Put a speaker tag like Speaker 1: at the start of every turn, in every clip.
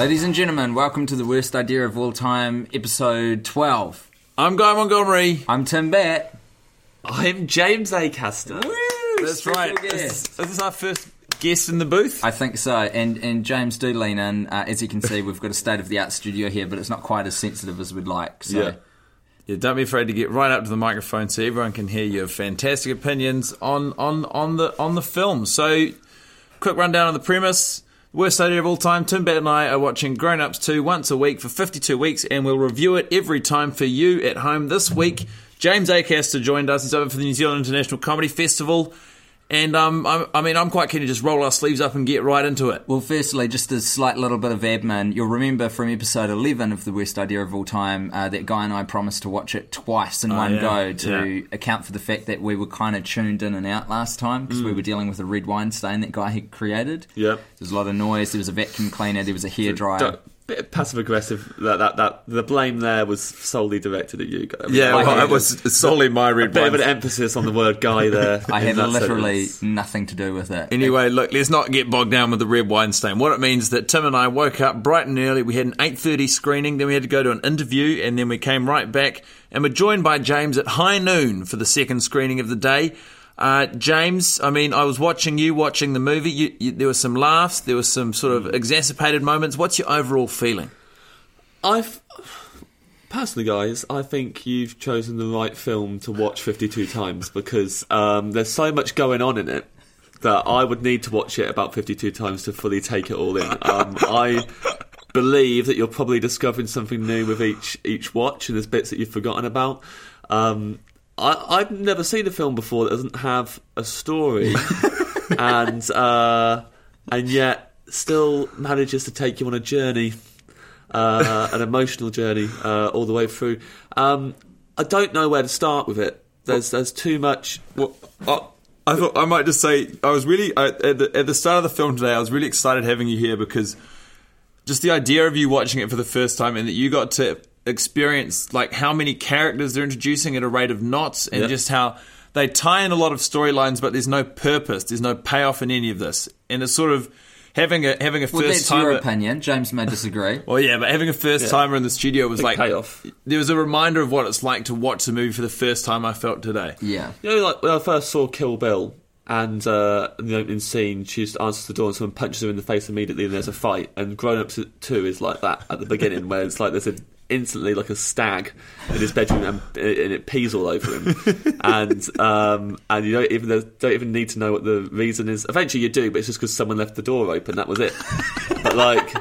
Speaker 1: Ladies and gentlemen, welcome to the worst idea of all time, episode 12.
Speaker 2: I'm Guy Montgomery.
Speaker 1: I'm Tim Batt.
Speaker 3: I'm James Acaster.
Speaker 2: That's right. This, this is our first guest in the booth.
Speaker 1: I think so. And and James, do lean in. Uh, as you can see, we've got a state of the art studio here, but it's not quite as sensitive as we'd like. So.
Speaker 2: Yeah. Yeah, don't be afraid to get right up to the microphone so everyone can hear your fantastic opinions on on on the on the film. So, quick rundown of the premise. Worst idea of all time. Tim Batt and I are watching Grown Ups 2 once a week for 52 weeks, and we'll review it every time for you at home. This week, James Acaster joined us. He's over for the New Zealand International Comedy Festival. And um, I, I mean, I'm quite keen to just roll our sleeves up and get right into it.
Speaker 1: Well, firstly, just a slight little bit of admin. You'll remember from episode 11 of The Worst Idea of All Time uh, that Guy and I promised to watch it twice in one
Speaker 2: yeah.
Speaker 1: go to
Speaker 2: Yeah.
Speaker 1: account for the fact that we were kind of tuned in and out last time because we were dealing with a red wine stain that Guy had created.
Speaker 3: Yep.
Speaker 1: There's a lot of noise, there was a vacuum cleaner, there was a hairdryer.
Speaker 3: Bit passive aggressive. That, that that the blame there was solely directed at you. guys.
Speaker 2: Yeah,
Speaker 1: I
Speaker 2: well, it was solely my
Speaker 3: a
Speaker 2: red
Speaker 3: bit of an emphasis on the word guy there.
Speaker 1: I had literally
Speaker 3: sentence.
Speaker 1: nothing to do with it.
Speaker 2: Anyway, look, let's not get bogged down with the red wine stain. What it means is that Tim and I woke up bright and early. We had an 8.30 screening, then we had to go to an interview, and then we came right back and were joined by James at high noon for the second screening of the day. Uh, James, I mean, I was watching you watching the movie. You, you, there were some laughs, there were some sort of exacerbated moments. What's your overall feeling?
Speaker 3: I've personally, guys, I think you've chosen the right film to watch 52 times because um, there's so much going on in it that I would need to watch it about 52 times to fully take it all in. Um, I believe that you're probably discovering something new with each each watch, and there's bits that you've forgotten about. Um, I, I've never seen a film before that doesn't have a story, and uh, and yet still manages to take you on a journey uh, an emotional journey uh, all the way through. Um, I don't know where to start with it. There's there's too much.
Speaker 2: Well, I, I thought I might just say I was really I, at, the, at the start of the film today. I was really excited having you here because just the idea of you watching it for the first time and that you got to experience like how many characters they're introducing at a rate of knots and
Speaker 3: Yep.
Speaker 2: just how they tie in a lot of storylines, but there's no purpose, there's no payoff in any of this, and it's sort of having a having a
Speaker 1: well,
Speaker 2: first
Speaker 1: that's
Speaker 2: timer.
Speaker 1: your opinion. James may disagree.
Speaker 2: Well, yeah, but having a first timer in the studio was
Speaker 3: Big
Speaker 2: like
Speaker 3: payoff.
Speaker 2: there was a reminder of what it's like to watch a movie for the first time. I felt today.
Speaker 1: yeah.
Speaker 3: You know, like when I first saw Kill Bill, and uh, in the opening scene, she just answers the door and someone punches her in the face immediately, and there's a fight. And Grown Ups Two is like that at the beginning, where it's like there's a instantly like a stag in his bedroom and, and it pees all over him. And um and you don't even don't even need to know what the reason is. Eventually you do but it's just because someone left the door open. That was it. But like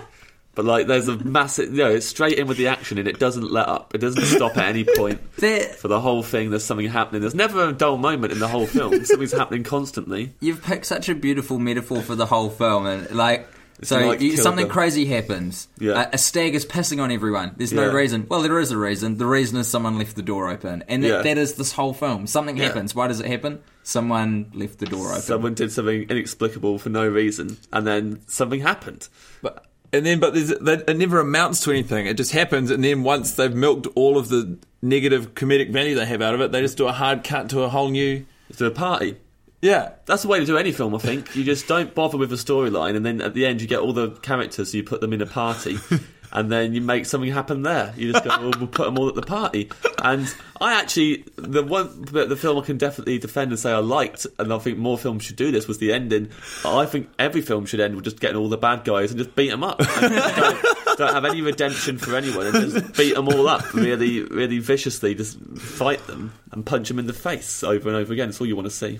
Speaker 3: but like there's a massive you know it's straight in with the action and it doesn't let up. It doesn't stop at any point
Speaker 1: There-
Speaker 3: for the whole thing. There's something happening. There's never a dull moment in the whole film. Something's happening constantly.
Speaker 1: You've picked such a beautiful metaphor for the whole film, and like, so
Speaker 3: like
Speaker 1: you, something
Speaker 3: Bill.
Speaker 1: crazy happens.
Speaker 3: Yeah.
Speaker 1: A, a stag is pissing on everyone. There's no
Speaker 3: Yeah.
Speaker 1: reason. Well, there is a reason. The reason is someone left the door open, and that,
Speaker 3: Yeah.
Speaker 1: that is this whole film. Something
Speaker 3: Yeah.
Speaker 1: happens. Why does it happen? Someone left the door open.
Speaker 3: someone did something inexplicable for no reason and then something happened
Speaker 2: But and then, but there's, that, it never amounts to anything. It just happens, and then once they've milked all of the negative comedic value they have out of it, they just do a hard cut to a whole new.
Speaker 3: to a party
Speaker 2: Yeah,
Speaker 3: That's the way to do any film, I think. You just don't bother with the storyline, and then at the end you get all the characters, so you put them in a party, and then you make something happen there. You just go, well, we'll put them all at the party. And I actually, the one the film I can definitely defend and say I liked, and I think more films should do this, was the ending. I think every film should end with just getting all the bad guys and just beat them up. Don't, don't have any redemption for anyone, and just beat them all up really, really viciously. Just fight them and punch them in the face over and over again. It's all you want to see.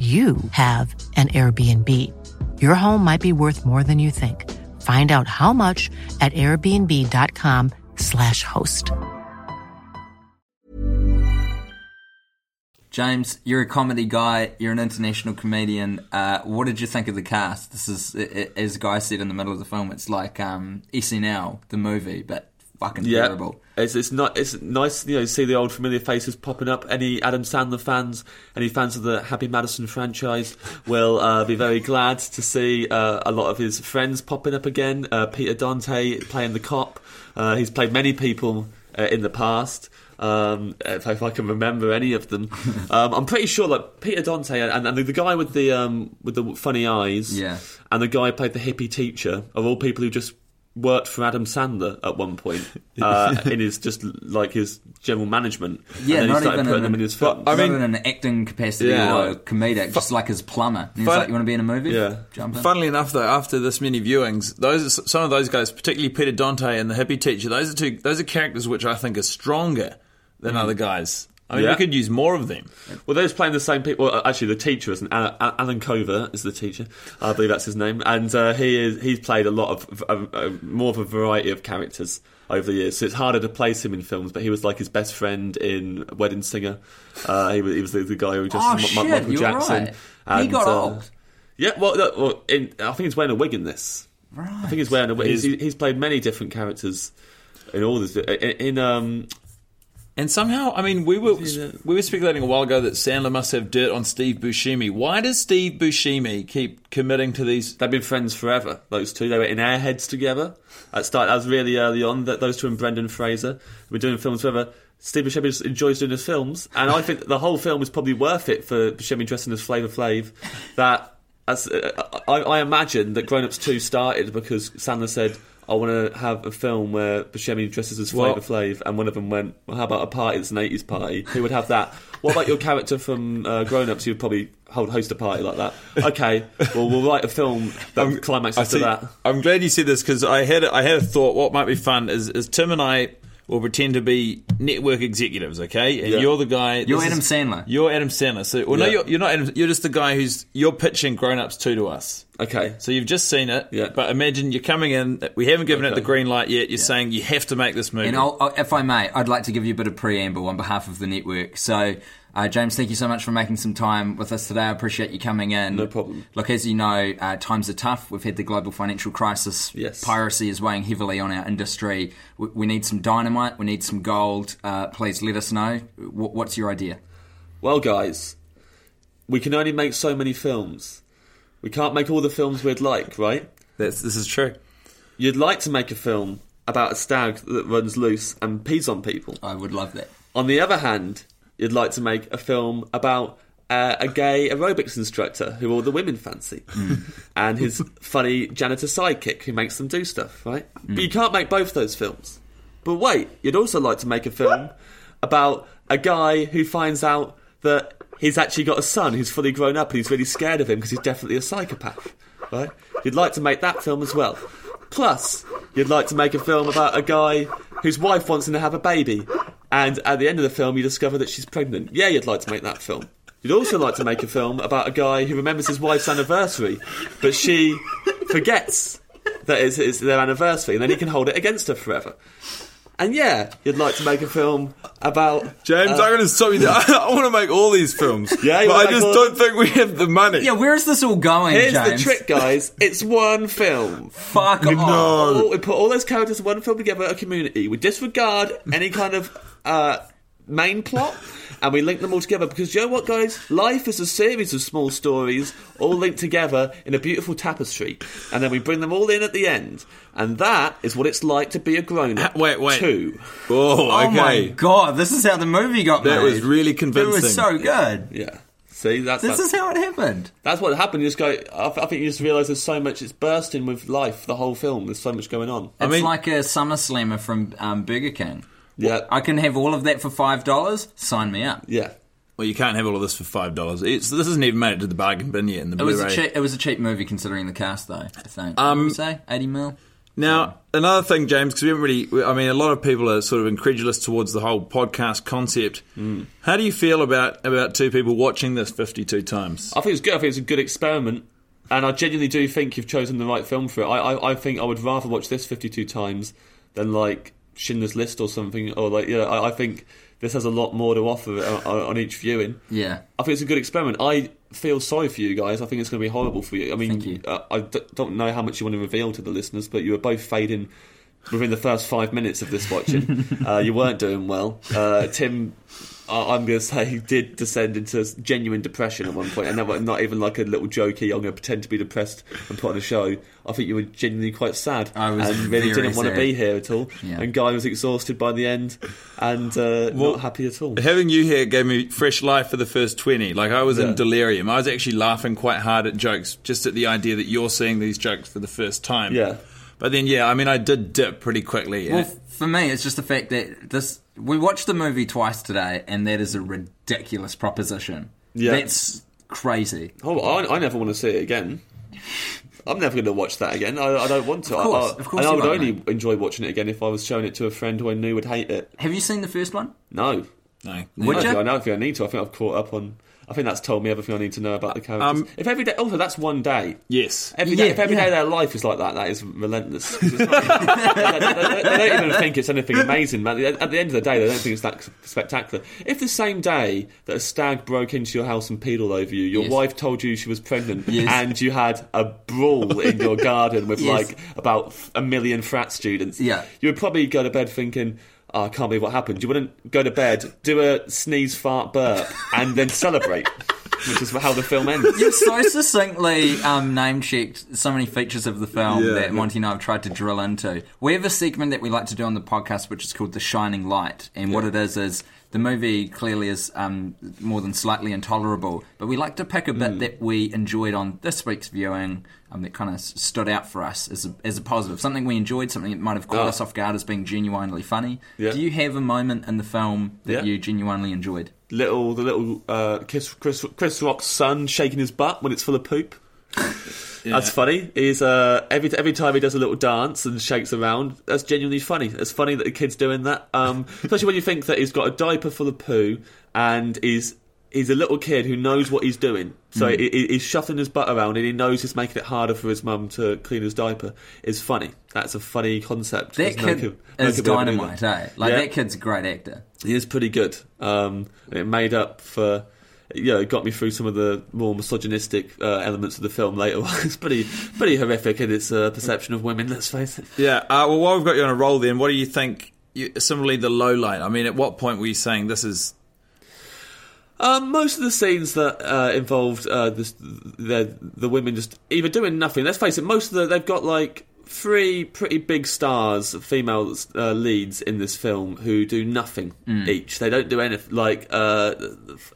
Speaker 4: you have an Airbnb. Your home might be worth more than you think. Find out how much at airbnb.com/slash host.
Speaker 1: James, you're a comedy guy. You're an international comedian. Uh, what did you think of the cast? This is, i- i- as Guy said in the middle of the film, it's like um, SNL, the movie, but fucking
Speaker 3: Yeah,
Speaker 1: terrible.
Speaker 3: It's it's not it's nice you know to see the old familiar faces popping up. Any Adam Sandler fans, any fans of the Happy Madison franchise will uh, be very glad to see uh, a lot of his friends popping up again. Uh, Peter Dante playing the cop. Uh, he's played many people uh, in the past. Um, if, if I can remember any of them, um, I'm pretty sure like Peter Dante and, and the, the guy with the um, with the funny eyes,
Speaker 1: Yeah.
Speaker 3: and the guy who played the hippie teacher are all people who just worked for Adam Sandler at one point uh, in his just like his general management.
Speaker 1: Yeah,
Speaker 3: and
Speaker 1: not even
Speaker 3: putting
Speaker 1: in,
Speaker 3: them in his films.
Speaker 2: I mean-
Speaker 1: in an acting capacity
Speaker 2: Yeah.
Speaker 1: or comedic, just like his plumber. And he's
Speaker 2: Fun-
Speaker 1: like, "You want to be in a movie?
Speaker 3: Yeah.
Speaker 1: jump in."
Speaker 2: Funnily enough, though, after this many viewings, those some of those guys, particularly Peter Dante and the hippie teacher, those are two. Those are characters which I think are stronger than other guys. I mean,
Speaker 3: Yeah.
Speaker 2: we could use more of them.
Speaker 3: Well, they're just playing the same people. Well, actually, the teacher is an Alan, Allen Covert is the teacher. I believe that's his name, and uh, he is he's played a lot of uh, uh, more of a variety of characters over the years. So it's harder to place him in films. But he was like his best friend in Wedding Singer. Uh, he was he was the, the guy who just
Speaker 1: Oh,
Speaker 3: Ma-
Speaker 1: shit,
Speaker 3: Michael
Speaker 1: you're
Speaker 3: Jackson.
Speaker 1: right. He got
Speaker 3: uh,
Speaker 1: old.
Speaker 3: Yeah, well, well in, I think he's wearing a wig in this.
Speaker 1: Right.
Speaker 3: I think he's wearing a wig. He's,
Speaker 2: He's-
Speaker 3: he's played many different characters in all this. In, in um,
Speaker 2: And somehow, I mean, we were we were speculating a while ago that Sandler must have dirt on Steve Buscemi. Why does Steve Buscemi keep committing to these?
Speaker 3: they've been friends forever. Those two, they were in Airheads together. That started. That was really early on. That those two and Brendan Fraser were doing films forever. Steve Buscemi just enjoys doing his films, and I think the whole film is probably worth it for Buscemi dressing as Flavor Flav. That as uh, I, I imagine that Grown Ups Two started because Sandler said. I want to have a film where Buscemi dresses as Flavor Flav, and one of them went, well, "How about a party that's an '80s party? Who would have that? What about your character from uh, Grown Ups? You'd probably hold, host a party like that. Okay, well, we'll write a film that climaxes
Speaker 2: I
Speaker 3: to that.
Speaker 2: I'm glad you said this because I had I had a thought. What might be fun is, is Tim and I will pretend to be network executives, okay? And
Speaker 3: Yeah.
Speaker 2: you're the guy.
Speaker 1: You're Adam
Speaker 2: is-
Speaker 1: Sandler.
Speaker 2: You're Adam Sandler. So, well, no, you're, you're not Adam. You're just the guy who's you're pitching Grown Ups two to us.
Speaker 3: Okay,
Speaker 2: So you've just seen it,
Speaker 3: Yeah.
Speaker 2: but imagine you're coming in. We haven't given it the green light yet. You're saying you have to make this movie.
Speaker 1: And I'll, I'll- if I may, I'd like to give you a bit of preamble on behalf of the network. So, uh, James, thank you so much for making some time with us today. I appreciate you coming in.
Speaker 3: No problem.
Speaker 1: Look, as you know, uh, times are tough. We've had the global financial crisis.
Speaker 3: Yes.
Speaker 1: Piracy is weighing heavily on our industry. We, we need some dynamite. We need some gold. Uh, please let us know. Wh- what's your idea?
Speaker 3: well, guys, we can only make so many films. We can't make all the films we'd like, right?
Speaker 2: That's, this is true.
Speaker 3: You'd like to make a film about a stag that runs loose and pees on people.
Speaker 1: I would love that.
Speaker 3: On the other hand, you'd like to make a film about uh, a gay aerobics instructor who all the women fancy, and his funny janitor sidekick who makes them do stuff, right? But you can't make both those films. But wait, you'd also like to make a film about a guy who finds out that he's actually got a son who's fully grown up and he's really scared of him because he's definitely a psychopath, right? You'd like to make that film as well. Plus, you'd like to make a film about a guy whose wife wants him to have a baby, and at the end of the film, you discover that she's pregnant. Yeah, you'd like to make that film. You'd also like to make a film about a guy who remembers his wife's anniversary, but she forgets that it's, it's their anniversary, and then he can hold it against her forever. And yeah, you'd like to make a film about
Speaker 2: James,
Speaker 3: uh,
Speaker 2: I'm going to stop you there. I, want to make all these films.
Speaker 3: Yeah,
Speaker 2: but I just
Speaker 3: all-
Speaker 2: don't think we have the money.
Speaker 1: Yeah, where is this all going,
Speaker 3: Here's
Speaker 1: James?
Speaker 3: the trick, guys. It's one film.
Speaker 1: Fuck off.
Speaker 3: Oh, we put all those characters in one film together, a community. We disregard any kind of uh, main plot, and we link them all together. Because you know what, guys? Life is a series of small stories, all linked together in a beautiful tapestry, and then we bring them all in at the end. And that is what it's like to be a grown-up.
Speaker 2: Wait, wait.
Speaker 3: Too.
Speaker 2: Oh,
Speaker 1: Oh my god, this is how the movie got
Speaker 2: That
Speaker 1: made.
Speaker 2: was really convincing.
Speaker 1: It was so good.
Speaker 3: Yeah. See, that's
Speaker 1: This
Speaker 3: that's,
Speaker 1: is how it happened.
Speaker 3: that's what happened. You just go. I, I think you just realise there's so much. It's bursting with life. The whole film. There's so much going on.
Speaker 1: It's
Speaker 2: mean-
Speaker 1: like a Summer Slammer from um, Burger King.
Speaker 3: Yeah,
Speaker 1: I can have all of that for five dollars. Sign me up.
Speaker 3: yeah.
Speaker 2: Well, you can't have all of this for five dollars. This hasn't even made it to the bargain bin yet in the
Speaker 1: It was
Speaker 2: Blu-ray.
Speaker 1: a cheap. It was a cheap movie considering the cast, though. I think.
Speaker 2: Um,
Speaker 1: what did we say eighty mil.
Speaker 2: Now, another thing, James, because we haven't really, I mean, a lot of people are sort of incredulous towards the whole podcast concept. How do you feel about about two people watching this 52 times?
Speaker 3: I think it's good. I think it's a good experiment, and I genuinely do think you've chosen the right film for it. I, I, I think I would rather watch this 52 times than like Schindler's List or something, or like yeah. I, I think this has a lot more to offer on, on each viewing.
Speaker 1: Yeah.
Speaker 3: I think it's a good experiment. I feel sorry for you guys. I think it's going to be horrible for you. I mean,
Speaker 1: you.
Speaker 3: Uh, I d- don't know how much you want to reveal to the listeners, but you were both fading within the first five minutes of this watching. uh, you weren't doing well. Uh, Tim, I- I'm going to say, did descend into genuine depression at one point, and that was not even like a little jokey. I'm going to pretend to be depressed and put on a show. I think you were genuinely quite sad
Speaker 1: I was
Speaker 3: and really didn't want to be here at all.
Speaker 1: Yeah.
Speaker 3: And Guy was exhausted by the end and uh,
Speaker 2: Well,
Speaker 3: not happy at all.
Speaker 2: Having you here gave me fresh life for the first 20. Like, I was
Speaker 3: Yeah.
Speaker 2: in delirium. I was actually laughing quite hard at jokes, just at the idea that you're seeing these jokes for the first time.
Speaker 3: Yeah.
Speaker 2: But then, yeah, I mean, I did dip pretty quickly.
Speaker 1: Well, for me, it's just the fact that this. We watched the movie twice today, and that is a ridiculous proposition.
Speaker 3: Yeah.
Speaker 1: That's crazy.
Speaker 3: Oh, I, I never want to see it again. I'm never going to watch that again. I, I don't want to.
Speaker 1: Of course,
Speaker 3: I, I,
Speaker 1: of course
Speaker 3: and I
Speaker 1: you
Speaker 3: would
Speaker 1: won't,
Speaker 3: only
Speaker 1: mate.
Speaker 3: enjoy watching it again if I was showing it to a friend who I knew would hate it.
Speaker 1: Have you seen the first one?
Speaker 3: No.
Speaker 2: no.
Speaker 1: Would
Speaker 3: I,
Speaker 1: you?
Speaker 3: don't I don't think I need to. I think I've caught up on. I think that's told me everything I need to know about the characters.
Speaker 2: Um,
Speaker 3: if every day, also that's one day.
Speaker 2: Yes.
Speaker 3: Every day,
Speaker 1: Yeah,
Speaker 3: if every day
Speaker 1: yeah.
Speaker 3: of their life is like that, that is relentless. It's not- they, they- they- they don't even think it's anything amazing, man. At the end of the day, they don't think it's that spectacular. If the same day that a stag broke into your house and peed all over you, your
Speaker 1: Yes.
Speaker 3: wife told you she was pregnant,
Speaker 1: Yes.
Speaker 3: and you had a brawl in your garden with
Speaker 1: Yes.
Speaker 3: like about a million frat students,
Speaker 1: Yeah.
Speaker 3: you would probably go to bed thinking. Oh, I can't believe what happened. You wouldn't go to bed, do a sneeze, fart, burp, and then celebrate, which is how the film ends.
Speaker 1: You've so succinctly um, name checked so many features of the film
Speaker 2: Yeah.
Speaker 1: that Monty and I have tried to drill into. We have a segment that we like to do on the podcast, which is called The Shining Light. And what it is is the movie clearly is um, more than slightly intolerable, but we like to pick a bit that we enjoyed on this week's viewing um, that kind of stood out for us as a, as a positive. Something we enjoyed, something that might have caught
Speaker 3: Ah.
Speaker 1: us off guard as being genuinely funny.
Speaker 3: Yeah.
Speaker 1: Do you have a moment in the film that
Speaker 3: Yeah.
Speaker 1: you genuinely enjoyed?
Speaker 3: little the little uh, Chris, Chris Chris Rock's son shaking his butt when it's full of poop. That's funny. He's uh, every every time he does a little dance and shakes around. That's genuinely funny. It's funny that the kid's doing that. Um, especially when you think that he's got a diaper full of poo and he's he's a little kid who knows what he's doing. So he, he- he's shuffling his butt around and he knows he's making it harder for his mum to clean his diaper. It's funny. That's a funny concept.
Speaker 1: That
Speaker 3: no
Speaker 1: kid
Speaker 3: no
Speaker 1: is
Speaker 3: kid would ever do
Speaker 1: dynamite, eh? Like,
Speaker 3: Yeah.
Speaker 1: that kid's a great actor.
Speaker 3: He is pretty good. Um, it made up for, you know, it got me through some of the more misogynistic uh, elements of the film later. on. it's pretty, pretty horrific in its uh, perception of women. Let's face it.
Speaker 2: Yeah. Uh, well, while we've got you on a roll, then, what do you think? You, similarly, the low light. I mean, at what point were you saying this is?
Speaker 3: Um, most of the scenes that uh, involved uh, this, the the women just either doing nothing. Let's face it, most of the they've got like three pretty big stars, female uh, leads in this film who do nothing each. They don't do anything. Like uh,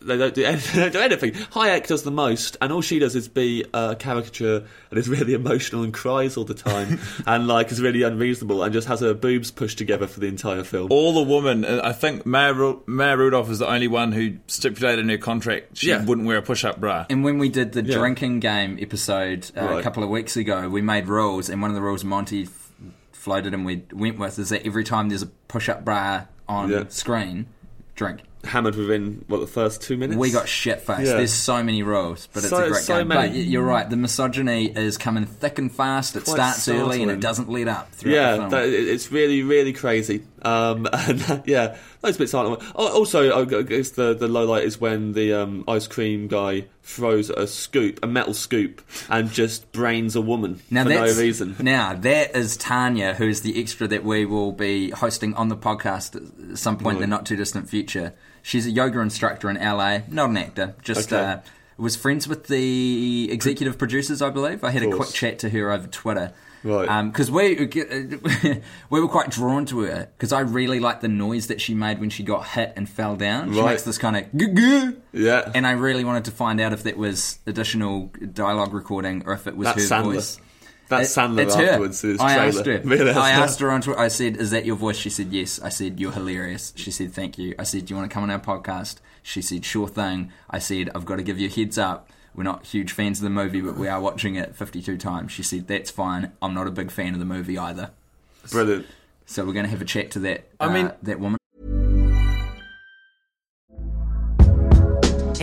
Speaker 3: they don't do anything. they don't do anything. Hayek does the most, and all she does is be a caricature and is really emotional and cries all the time, and like is really unreasonable and just has her boobs pushed together for the entire film.
Speaker 2: All the women, uh, I think Mayor, Ru- Maya Rudolph is the only one who stipulated in her contract she
Speaker 3: Yeah.
Speaker 2: wouldn't wear a push-up bra.
Speaker 1: And when we did the
Speaker 3: Yeah.
Speaker 1: drinking game episode uh, a couple of weeks ago, we made rules, and one of the rules Monty f- floated and we went with is that every time there's a push-up bra on
Speaker 3: Yeah.
Speaker 1: screen, drink.
Speaker 3: Hammered within what the first two minutes.
Speaker 1: We got shit faced.
Speaker 3: Yeah.
Speaker 1: There's so many rules, but it's
Speaker 3: So-
Speaker 1: a great
Speaker 3: so
Speaker 1: game.
Speaker 3: many.
Speaker 1: But you're right. The misogyny is coming thick and fast. It
Speaker 3: Quite
Speaker 1: starts early and it doesn't let up. Throughout the
Speaker 3: Yeah,
Speaker 1: film.
Speaker 3: that, it's really, really crazy. Um, and yeah, those bits aren't. Also, I guess the the low light is when the um, ice cream guy throws a scoop, a metal scoop, and just brains a woman
Speaker 1: Now
Speaker 3: for no reason.
Speaker 1: Now that is Tanya, who's the extra that we will be hosting on the podcast at some point in the not too distant future. She's a yoga instructor in LA, not an actor. Just
Speaker 3: Okay.
Speaker 1: uh, was friends with the executive producers, I believe. I had a quick chat to her over Twitter.
Speaker 3: Right.
Speaker 1: Um, because we we were quite drawn to her because I really liked the noise that she made when she got hit and fell down. She
Speaker 3: Right.
Speaker 1: makes this kind of
Speaker 3: Yeah.
Speaker 1: and I really wanted to find out if that was additional dialogue recording or if it was
Speaker 3: That's
Speaker 1: her
Speaker 3: Sandler.
Speaker 1: voice.
Speaker 3: That's
Speaker 1: It-
Speaker 3: Sandler
Speaker 1: it's her.
Speaker 3: afterwards. his
Speaker 1: I asked her. I asked her on Twitter. I said, "Is that your voice?" She said, "Yes." I said, "You're hilarious." She said, "Thank you." I said, "Do you want to come on our podcast?" She said, "Sure thing." I said, "I've got to give you a heads up. We're not huge fans of the movie, but we are watching it 52 times." She said, "That's fine. I'm not a big fan of the movie either."
Speaker 3: Brilliant.
Speaker 1: So we're going to have a chat to that.
Speaker 2: I
Speaker 1: uh,
Speaker 2: mean-
Speaker 1: that woman.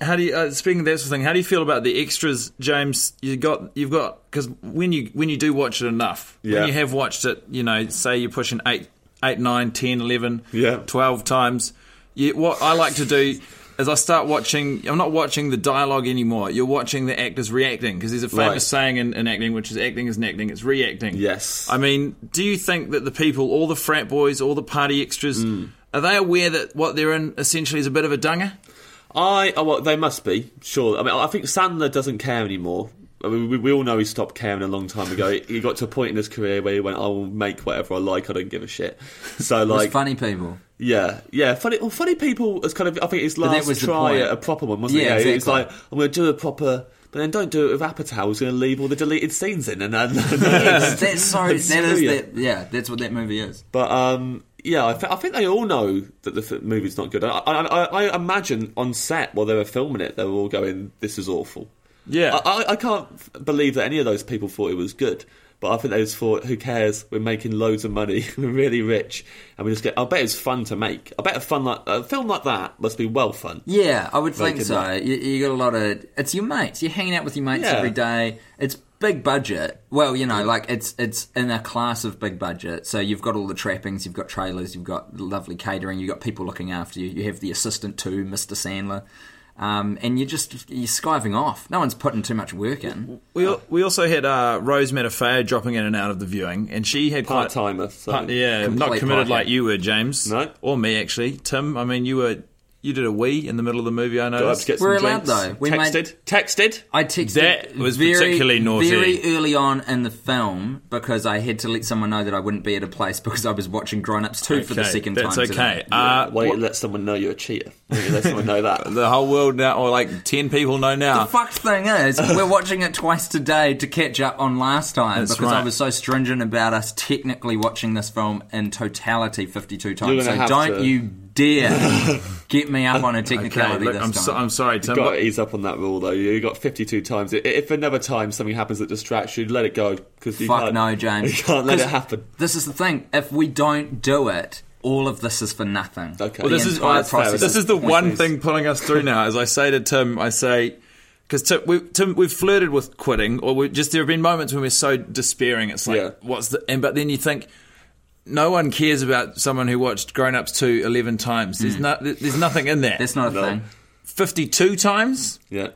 Speaker 2: How do you? Uh, speaking of that sort of thing, how do you feel about the extras, James? You got, you've got because when you when you do watch it enough,
Speaker 3: Yeah.
Speaker 2: when you have watched it, you know, say you're pushing eight, eight, nine, ten, eleven,
Speaker 3: Yeah.
Speaker 2: twelve times. You, what I like to do is I start watching. I'm not watching the dialogue anymore. You're watching the actors reacting because there's a famous
Speaker 3: Right.
Speaker 2: saying in, in acting, which is acting isn't acting, it's reacting.
Speaker 3: Yes.
Speaker 2: I mean, do you think that the people, all the frat boys, all the party extras,
Speaker 3: Mm.
Speaker 2: are they aware that what they're in essentially is a bit of a dunger?
Speaker 3: I oh, well, they must be sure. I mean, I think Sandler doesn't care anymore. I mean, we, we all know he stopped caring a long time ago. He, got to a point in his career where he went, "I'll make whatever I like. I don't give a shit." So,
Speaker 1: It's
Speaker 3: like,
Speaker 1: funny people.
Speaker 3: yeah, yeah, funny. Well, funny people is kind of. I think his last try at a proper one, wasn't
Speaker 1: Yeah,
Speaker 3: it? Yeah,
Speaker 1: exactly.
Speaker 3: like, "I'm going to do a proper." But then don't do it with Apatow. He's going to leave all the deleted scenes in, and, and,
Speaker 1: Yes, that's so.
Speaker 3: and
Speaker 1: That is that. Yeah, that's what that movie is.
Speaker 3: But um, yeah, I, th- I think they all know that the f- movie's not good. I, I, I, imagine on set while they were filming it, they were all going, "This is awful."
Speaker 2: Yeah.
Speaker 3: I, can't f- believe that any of those people thought it was good. But I think they just thought, "Who cares? We're making loads of money. We're really rich, and we just get." I bet it's fun to make. I bet a fun like a film like that must be well fun.
Speaker 1: Yeah, I would think so. You, you got a lot of. It's your mates. You're hanging out with your mates
Speaker 3: Yeah.
Speaker 1: every day. It's big budget. Well, you know, like it's it's in a class of big budget. So you've got all the trappings. You've got trailers. You've got lovely catering. You've got people looking after you. You have the assistant too, Mr. Sandler. Um, and you're just you're skiving off. No one's putting too much work in.
Speaker 2: We we also had uh, Rose Matafeo dropping in and out of the viewing, and she had quite
Speaker 3: Part timer. So.
Speaker 2: yeah, not committed
Speaker 1: pocket.
Speaker 2: like you were, James.
Speaker 3: No.
Speaker 2: or me actually. Tim, I mean, you were you did a wee in the middle of the movie. I
Speaker 3: Go up
Speaker 2: noticed.
Speaker 3: to
Speaker 1: We're
Speaker 3: some
Speaker 1: allowed,
Speaker 3: drinks.
Speaker 1: though. We made-
Speaker 3: texted. Texted.
Speaker 1: I texted
Speaker 2: That was
Speaker 1: very,
Speaker 2: particularly naughty.
Speaker 1: very early on in the film because I had to let someone know that I wouldn't be at a place because I was watching Grown Ups 2 for the
Speaker 2: Okay,
Speaker 1: second
Speaker 2: that's
Speaker 1: time.
Speaker 2: okay.
Speaker 1: today.
Speaker 2: Uh,
Speaker 3: Wait,
Speaker 2: what-
Speaker 3: let someone know you're a cheater. Wait, let someone know that.
Speaker 2: the whole world now, or like ten people know now.
Speaker 1: The fucked thing is, we're watching it twice today to catch up on last time
Speaker 2: That's
Speaker 1: because I was so stringent about us technically watching this film in totality 52
Speaker 3: You're
Speaker 1: times. So
Speaker 3: have
Speaker 1: don't
Speaker 3: to-
Speaker 1: you dare get me up on a
Speaker 2: Okay,
Speaker 1: technicality
Speaker 2: look,
Speaker 1: this
Speaker 2: I'm,
Speaker 1: time.
Speaker 2: so, I'm sorry, Tim.
Speaker 3: got to ease up on that rule though. You got 52 times. If another time something happens that distracts you, let it go because you
Speaker 1: Fuck
Speaker 3: can't,
Speaker 1: no, James.
Speaker 3: You can't let it happen.
Speaker 1: This is the thing. If we don't do it, all of this is for nothing.
Speaker 3: Okay.
Speaker 2: Well, this is
Speaker 1: entire
Speaker 3: that's
Speaker 2: this is the
Speaker 3: point
Speaker 2: one
Speaker 3: is-
Speaker 2: thing pulling us through now. As I say to Tim, I say because Tim, we, Tim, we've flirted with quitting, or we just there have been moments when we're so despairing. It's like,
Speaker 3: Yeah.
Speaker 2: what's the? And but then you think. No one cares about someone who watched Grown Ups 2 11 times. There's, hmm. no, there's nothing in there.
Speaker 1: That's not a
Speaker 3: No.
Speaker 1: thing.
Speaker 2: 52 times?
Speaker 3: Yeah.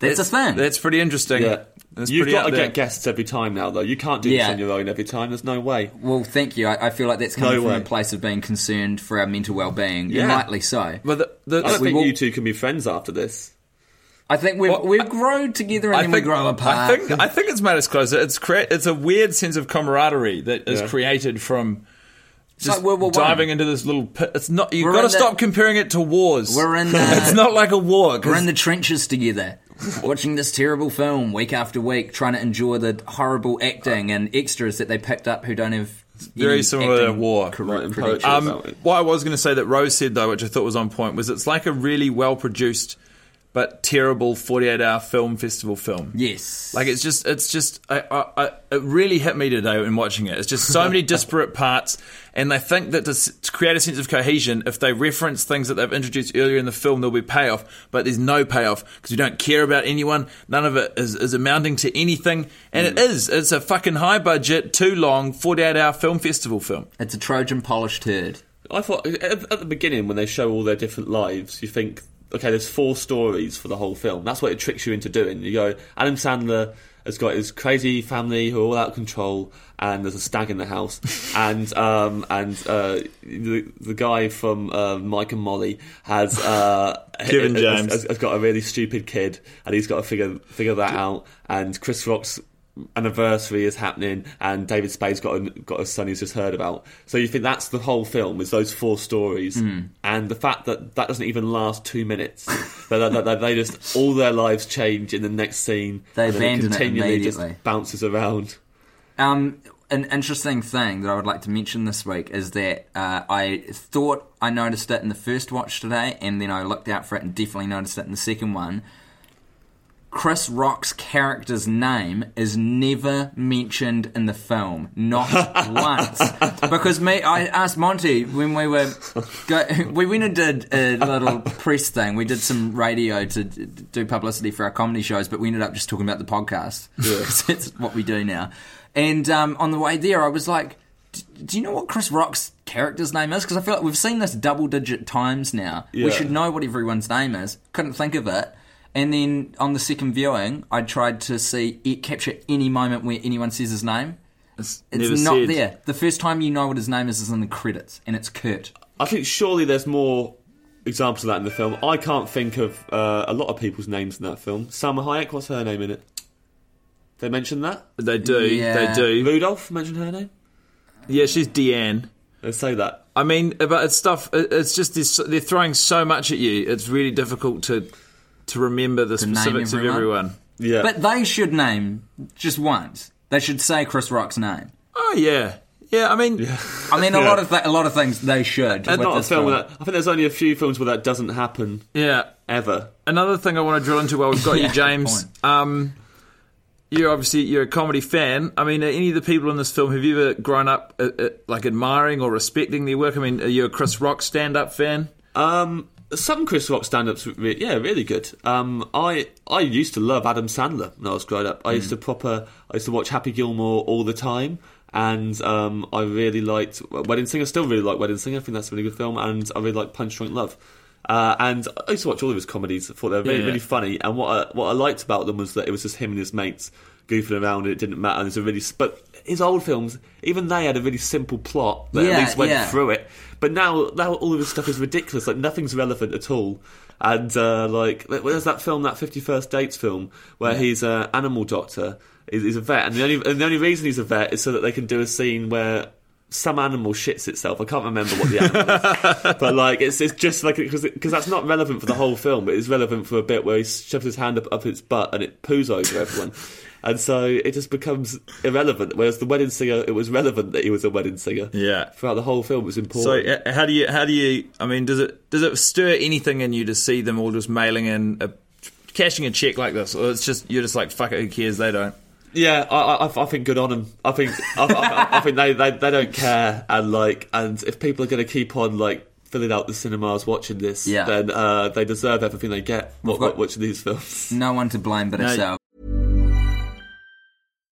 Speaker 1: That's a thing.
Speaker 2: That's pretty interesting.
Speaker 3: Yeah.
Speaker 2: That's
Speaker 3: You've
Speaker 2: pretty
Speaker 3: got to
Speaker 2: there.
Speaker 3: get guests every time now, though. You can't do
Speaker 1: Yeah.
Speaker 3: this on your own every time. There's no way.
Speaker 1: well, thank you. I, I feel like that's coming
Speaker 3: No
Speaker 1: from
Speaker 3: way.
Speaker 1: a place of being concerned for our mental well-being,
Speaker 3: Yeah.
Speaker 1: and rightly so.
Speaker 2: But the, the,
Speaker 3: I don't
Speaker 1: we
Speaker 3: think
Speaker 1: will-
Speaker 3: you two can be friends after this.
Speaker 1: I think we've
Speaker 2: Well,
Speaker 1: we've
Speaker 2: I-
Speaker 1: grown together and then we grow apart.
Speaker 2: I think I think it's made us closer. It's crea- it's a weird sense of camaraderie that is
Speaker 3: Yeah.
Speaker 2: created from just
Speaker 1: like World War
Speaker 2: diving into this little pit. It's not. You've
Speaker 1: We're
Speaker 2: got to
Speaker 1: in the-
Speaker 2: stop comparing it to wars.
Speaker 1: We're in the-
Speaker 2: it's not like a war.
Speaker 1: We're in the trenches together, watching this terrible film week after week, trying to endure the horrible acting and extras that they picked up who don't have
Speaker 2: Very similar to war.
Speaker 1: cre-
Speaker 3: Right, and
Speaker 1: credentials.
Speaker 3: poetry.
Speaker 2: Um, what I was going to say that Rose said though, which I thought was on point, was it's like a really well produced but terrible forty-eight hour film festival film.
Speaker 1: Yes,
Speaker 2: Like it's just, it's just, I, I, I, it really hit me today in watching it. It's just so many disparate parts, and they think that to, to create a sense of cohesion, if they reference things that they've introduced earlier in the film, there'll be payoff. But there's no payoff because you don't care about anyone. None of it is, is amounting to anything, and it mm. is. It's a fucking high budget, too long, forty-eight hour film festival film.
Speaker 1: it's a Trojan polished turd.
Speaker 3: I thought at, at the beginning when they show all their different lives, you think, okay, there's four stories for the whole film. That's what it tricks you into doing. You go, Adam Sandler has got his crazy family who are all out of control, and there's a stag in the house, and um, and uh, the the guy from uh, Mike and Molly has uh,
Speaker 2: Kevin James.
Speaker 3: has, has got a really stupid kid, and he's got to figure figure that out. And Chris Rock's anniversary is happening, and David Spade's got a, got a son he's just heard about. So you think that's the whole film is those four stories,
Speaker 1: Hmm.
Speaker 3: and the fact that that doesn't even last two minutes. that, that, that they just all their lives change in the next scene.
Speaker 1: They
Speaker 3: and
Speaker 1: abandon it
Speaker 3: continually just
Speaker 1: immediately.
Speaker 3: bounces around.
Speaker 1: Um, an interesting thing that I would like to mention this week is that uh, I thought I noticed it in the first watch today, and then I looked out for it and definitely noticed it in the second one. Chris Rock's character's name is never mentioned in the film, not once. Because me, I asked Monty when we were, go, we went and did a little press thing. We did some radio to do publicity for our comedy shows, but we ended up just talking about the podcast because that's what we do now. And um, on the way there, I was like, "Do you know what Chris Rock's character's name is?" Because I feel like we've seen this double-digit times now. We should know what everyone's name is. Couldn't think of it. And then on the second viewing, I tried to see it capture any moment where anyone says his name.
Speaker 2: It's,
Speaker 1: It's
Speaker 2: never
Speaker 1: not
Speaker 2: said.
Speaker 1: there. The first time you know what his name is is in the credits, and it's Kurt.
Speaker 3: I think surely there's more examples of that in the film. I can't think of uh, a lot of people's names in that film. Salma Hayek, what's her name in it? They mention that.
Speaker 2: They do.
Speaker 1: Yeah.
Speaker 2: They do.
Speaker 3: Rudolph mentioned her name.
Speaker 2: Yeah, she's Deanne.
Speaker 3: They say that.
Speaker 2: I mean, but it's stuff. It's just this, they're throwing so much at you. It's really difficult to to remember the
Speaker 1: name
Speaker 2: specifics of
Speaker 1: everyone?
Speaker 2: everyone.
Speaker 3: Yeah,
Speaker 1: But they should name just once. They should say Chris Rock's name.
Speaker 2: Oh yeah, yeah. I mean,
Speaker 1: I mean, a
Speaker 3: Yeah.
Speaker 1: lot of th- a lot of things they should.
Speaker 3: and not a
Speaker 1: this
Speaker 3: film where that. I think there's only a few films where that doesn't happen
Speaker 2: yeah.
Speaker 3: ever.
Speaker 2: Another thing I want to drill into while we've got
Speaker 1: Yeah,
Speaker 2: you, James. Um, you're obviously you're a comedy fan. I mean, are any of the people in this film have you ever grown up uh, uh, like admiring or respecting their work? I mean, are you a Chris Rock stand-up fan?
Speaker 3: Um, some Chris Rock stand-ups, re- yeah, really good. Um, I I used to love Adam Sandler when I was growing up. I used to proper, I used to watch Happy Gilmore all the time, and um, I really liked Wedding Singer. Still really like Wedding Singer. I think that's a really good film, and I really like Punch Drunk Love. Uh, and I used to watch all of his comedies. I thought they were really,
Speaker 2: Yeah.
Speaker 3: really funny. And what I, what I liked about them was that it was just him and his mates goofing around. And it didn't matter. And it's a really, but his old films, even they had a really simple plot that
Speaker 1: Yeah,
Speaker 3: at least went
Speaker 1: yeah.
Speaker 3: through it. But now, now all of this stuff is ridiculous. Like nothing's relevant at all. And uh, like, there's that film, that Fifty First Dates film, where he's an animal doctor. He's, he's a vet, and the only and the only reason he's a vet is so that they can do a scene where some animal shits itself. I can't remember what the animal is, but like it's it's just like because because that's not relevant for the whole film, but it's relevant for a bit where he shoves his hand up up its butt and it poos over everyone. And so it just becomes irrelevant. Whereas the wedding singer, it was relevant that he was a wedding singer.
Speaker 2: Yeah.
Speaker 3: Throughout the whole film, it was important.
Speaker 2: So how do you how do you? I mean, does it does it stir anything in you to see them all just mailing in a cashing a check like this, or it's just you're just like fuck it, who cares? They don't.
Speaker 3: Yeah, I, I, I think good on them. I think I, I, I think they, they, they don't care, and like, and if people are going to keep on like filling out the cinemas watching this,
Speaker 1: Yeah.
Speaker 3: then uh, they deserve everything they get what, watching these films.
Speaker 1: No one to blame but
Speaker 2: No,
Speaker 1: ourselves.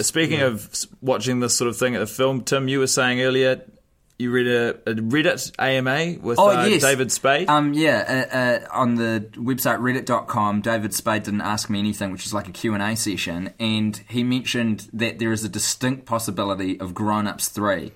Speaker 2: Speaking of watching this sort of thing at the film, Tim, you were saying earlier you read a, a Reddit AMA with
Speaker 1: Oh,
Speaker 2: uh,
Speaker 1: yes.
Speaker 2: David Spade.
Speaker 1: Um, yeah, uh, uh, on the website reddit.com, David Spade didn't ask me anything, which is like a Q&A session, and he mentioned that there is a distinct possibility of Grown Ups 3.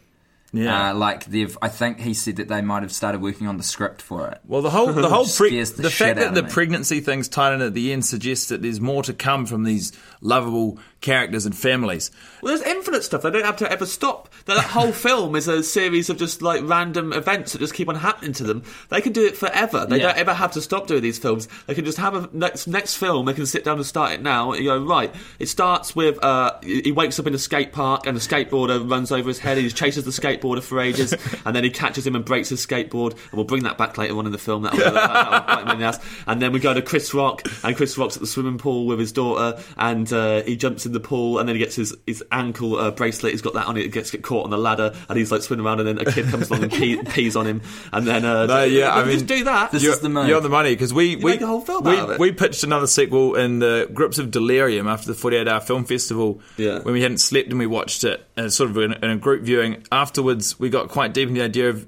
Speaker 2: Yeah.
Speaker 1: Uh, like they've, I think he said that they might have started working on the script for it.
Speaker 2: Well, the whole the whole pre-
Speaker 1: the
Speaker 2: the, fact that the
Speaker 1: me.
Speaker 2: pregnancy thing's tied in at the end suggests that there's more to come from these lovable characters and families.
Speaker 3: Well, there's infinite stuff. They don't have to ever stop. That, that whole film is a series of just like random events that just keep on happening to them. They can do it forever. They
Speaker 1: Yeah.
Speaker 3: don't ever have to stop doing these films. They can just have a next next film. They can sit down and start it now. And you go right. It starts with uh, he wakes up in a skate park and a skateboarder runs over his head. He just chases the skateboarder for ages, and then he catches him and breaks his skateboard. And we'll bring that back later on in the film. That'll, that, that'll bite me in the ass. And then we go to Chris Rock, and Chris Rock's at the swimming pool with his daughter, and uh, he jumps in the pool, and then he gets his, his ankle uh, bracelet. He's got that on it. It gets get caught on the ladder, and he's like swimming around, and then a kid comes along and pee, pees on him, and then uh,
Speaker 2: No, yeah, I
Speaker 3: just
Speaker 2: mean,
Speaker 3: do that.
Speaker 1: This
Speaker 2: you're,
Speaker 1: is the move.
Speaker 2: You're on the money because we we
Speaker 3: make a whole film
Speaker 2: we,
Speaker 3: out of it.
Speaker 2: we pitched another sequel in the grips of delirium after the 48 hour film festival.
Speaker 3: Yeah.
Speaker 2: when we hadn't slept and we watched it and sort of in, in a group viewing. Afterwards, we got quite deep in the idea of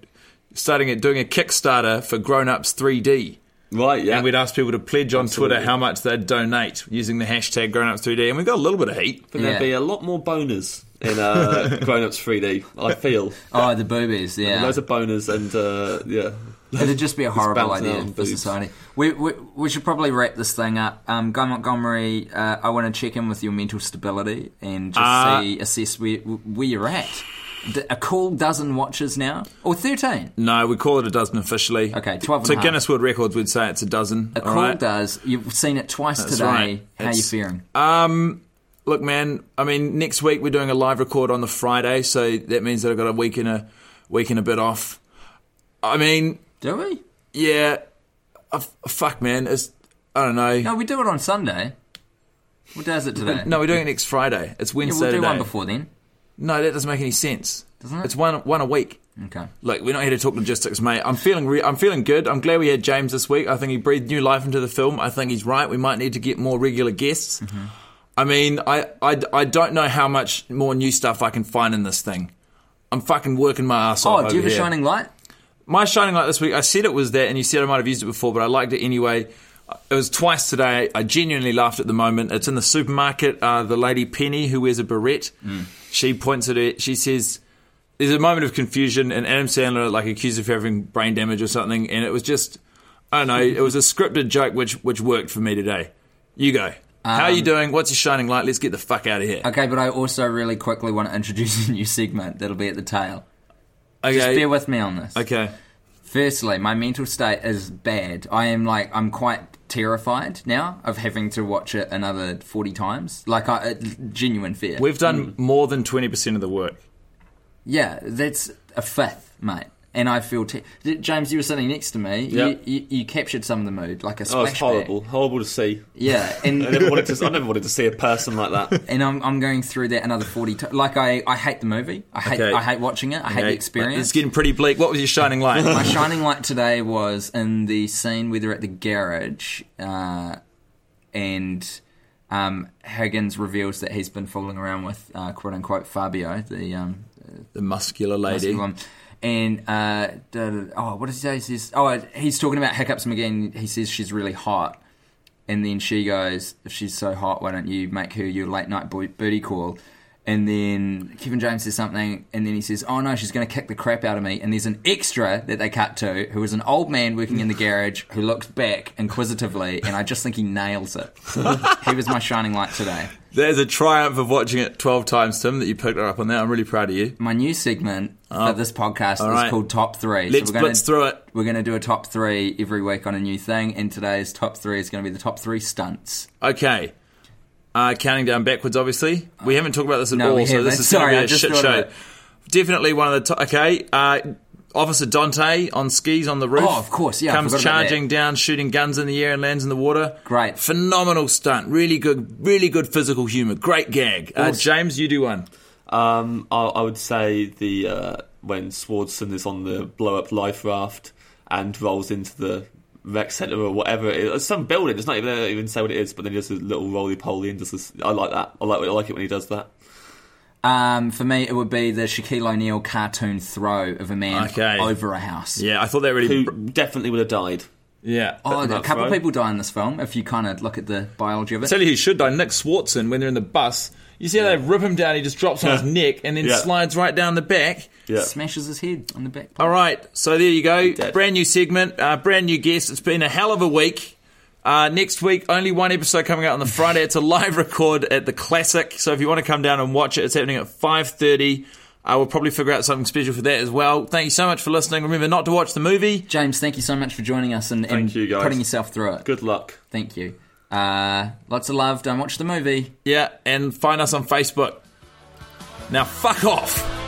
Speaker 2: starting it doing a Kickstarter for Grown Ups 3D.
Speaker 3: right, yeah.
Speaker 2: And we'd ask people to pledge on
Speaker 3: Absolutely.
Speaker 2: Twitter how much they'd donate using the hashtag Grown Ups 3D, and we got a little bit of heat.
Speaker 3: I think
Speaker 1: Yeah.
Speaker 3: there'd be a lot more boners in uh, Grown Ups 3D. I feel
Speaker 1: Oh, the boobies, yeah.
Speaker 3: loads of boners, and uh, yeah.
Speaker 1: It'd just be a horrible
Speaker 3: bouncing
Speaker 1: idea for
Speaker 3: boobs.
Speaker 1: society. We, we we should probably wrap this thing up. Um, Guy Montgomery, uh, I want to check in with your mental stability and just
Speaker 2: Uh,
Speaker 1: see assess where where you're at. A cool dozen watches now, or thirteen.
Speaker 2: No, we call it a dozen officially.
Speaker 1: Okay, 12 and
Speaker 2: To
Speaker 1: a half.
Speaker 2: Guinness World Records, we'd say it's a dozen.
Speaker 1: A cool
Speaker 2: right?
Speaker 1: does. You've seen it twice
Speaker 2: That's
Speaker 1: today.
Speaker 2: right.
Speaker 1: How you
Speaker 2: It's-
Speaker 1: feeling?
Speaker 2: Um, look, man. I mean, next week we're doing a live record on the Friday, so that means that I've got a week and a week and a bit off. I mean,
Speaker 1: Do we?
Speaker 2: yeah. Uh, fuck, man. It's I don't know.
Speaker 1: No, we do it on Sunday. What day is it today?
Speaker 2: No, we're doing it next Friday. It's
Speaker 1: yeah,
Speaker 2: Wednesday
Speaker 1: we'll do
Speaker 2: today.
Speaker 1: one before then.
Speaker 2: No, that doesn't make any sense.
Speaker 1: Doesn't it?
Speaker 2: It's one one a week.
Speaker 1: Okay.
Speaker 2: Look, we're not here to talk logistics, mate. I'm feeling re- I'm feeling good. I'm glad we had James this week. I think he breathed new life into the film. I think he's right. We might need to get more regular guests.
Speaker 1: Mm-hmm.
Speaker 2: I mean, I, I, I don't know how much more new stuff I can find in this thing. I'm fucking working my ass off.
Speaker 1: Oh, do you have a shining light?
Speaker 2: My shining light this week, I said it was that, and you said I might have used it before, but I liked it anyway. It was twice today. I genuinely laughed at the moment. It's in the supermarket. Uh, the lady Penny, who wears a beret, she points at it. She says, "There's a moment of confusion," and Adam Sandler like accused of having brain damage or something, and it was just, I don't know. It was a scripted joke which which worked for me today. You go. How are you um, doing? What's your shining light? Let's get the fuck out of here.
Speaker 1: Okay, but I also really quickly want to introduce a new segment that'll be at the tail. Just
Speaker 2: Okay.
Speaker 1: bear with me on this.
Speaker 2: okay.
Speaker 1: Firstly, my mental state is bad. I am like I'm quite terrified now of having to watch it another forty times. Like I, uh, genuine fear.
Speaker 2: We've done more than twenty percent of the work.
Speaker 1: yeah, that's a fifth, mate. And I feel te- James, you were sitting next to me.
Speaker 3: Yep.
Speaker 1: You, you, you captured some of the mood, like a
Speaker 3: Oh, it's
Speaker 1: splashback.
Speaker 3: horrible. Horrible to see.
Speaker 1: Yeah, and
Speaker 3: I never wanted to. I never wanted to see a person like that.
Speaker 1: and I'm, I'm going through that another forty. times. like I, I hate the movie. I hate
Speaker 2: Okay.
Speaker 1: I hate watching it. I hate the experience.
Speaker 2: It's getting pretty bleak. What was your shining light?
Speaker 1: My shining light today was in the scene where they're at the garage, uh, and um, Higgins reveals that he's been fooling around with uh, quote unquote Fabio, the um,
Speaker 2: The muscular lady.
Speaker 1: muscular. And uh, oh, what does he say? He says, oh, he's talking about hiccups again. He says she's really hot, and then she goes, "If she's so hot, why don't you make her your late night bo- booty call?" And then Kevin James says something, and then he says, "Oh no, she's going to kick the crap out of me." And there's an extra that they cut to, who is an old man working in the garage, who looks back inquisitively, and I just think he nails it. he was my shining light today.
Speaker 2: There's a triumph of watching it 12 times, Tim, that you picked her up on that. I'm really proud of you.
Speaker 1: My new segment for this podcast
Speaker 2: all
Speaker 1: is
Speaker 2: right.
Speaker 1: called Top Three.
Speaker 2: Let's
Speaker 1: we're gonna,
Speaker 2: blitz through it.
Speaker 1: We're going to do a top three every week on a new thing, and today's top three is going to be the top three stunts.
Speaker 2: Okay. Uh, counting down backwards, obviously. We haven't talked about this at
Speaker 1: No,
Speaker 2: all, so this is
Speaker 1: Sorry,
Speaker 2: going to be a shit show. Definitely one of the top. Okay. Uh, Officer Dante on skis on the roof.
Speaker 1: Oh, of course, yeah,
Speaker 2: Comes charging down, shooting guns in the air, and lands in the water.
Speaker 1: Great.
Speaker 2: Phenomenal stunt. Really good, really good physical humour. Great gag. Uh, James, you do one.
Speaker 3: Um, I, I would say the uh, when Swardson is on the blow up life raft and rolls into the rec centre or whatever. It, it's some building. It's not even they don't even say what it is, but then he does a little roly poly and does this. I like that. I like I like it when he does that.
Speaker 1: Um, for me, it would be the Shaquille O'Neal cartoon throw of a man
Speaker 2: Okay.
Speaker 1: over a house.
Speaker 2: Yeah, I thought that really.
Speaker 3: Who definitely would have died.
Speaker 2: Yeah.
Speaker 1: Oh, a
Speaker 3: that
Speaker 1: couple of people die in this film. If you kind of look at the biology of it, I
Speaker 2: tell you who should die. Nick Swardson when they're in the bus. You see how they rip him down. He just drops on his neck and then
Speaker 3: Yeah.
Speaker 2: slides right down the back.
Speaker 3: Yeah.
Speaker 1: smashes his head on the back.
Speaker 2: All right, so there you go. Brand new segment, uh, brand new guest. It's been a hell of a week. Uh, next week, only one episode coming out on the Friday. It's a live record at the Classic, so if you want to come down and watch it, it's happening at five thirty. I will probably figure out something special for that as well. Thank you so much for listening. Remember not to watch the movie.
Speaker 1: James, thank you so much for joining us and, and
Speaker 3: you,
Speaker 1: putting yourself through it.
Speaker 3: Good luck.
Speaker 1: Thank you. Uh, lots of love. Don't watch the movie.
Speaker 2: Yeah, and find us on Facebook. Now, fuck off.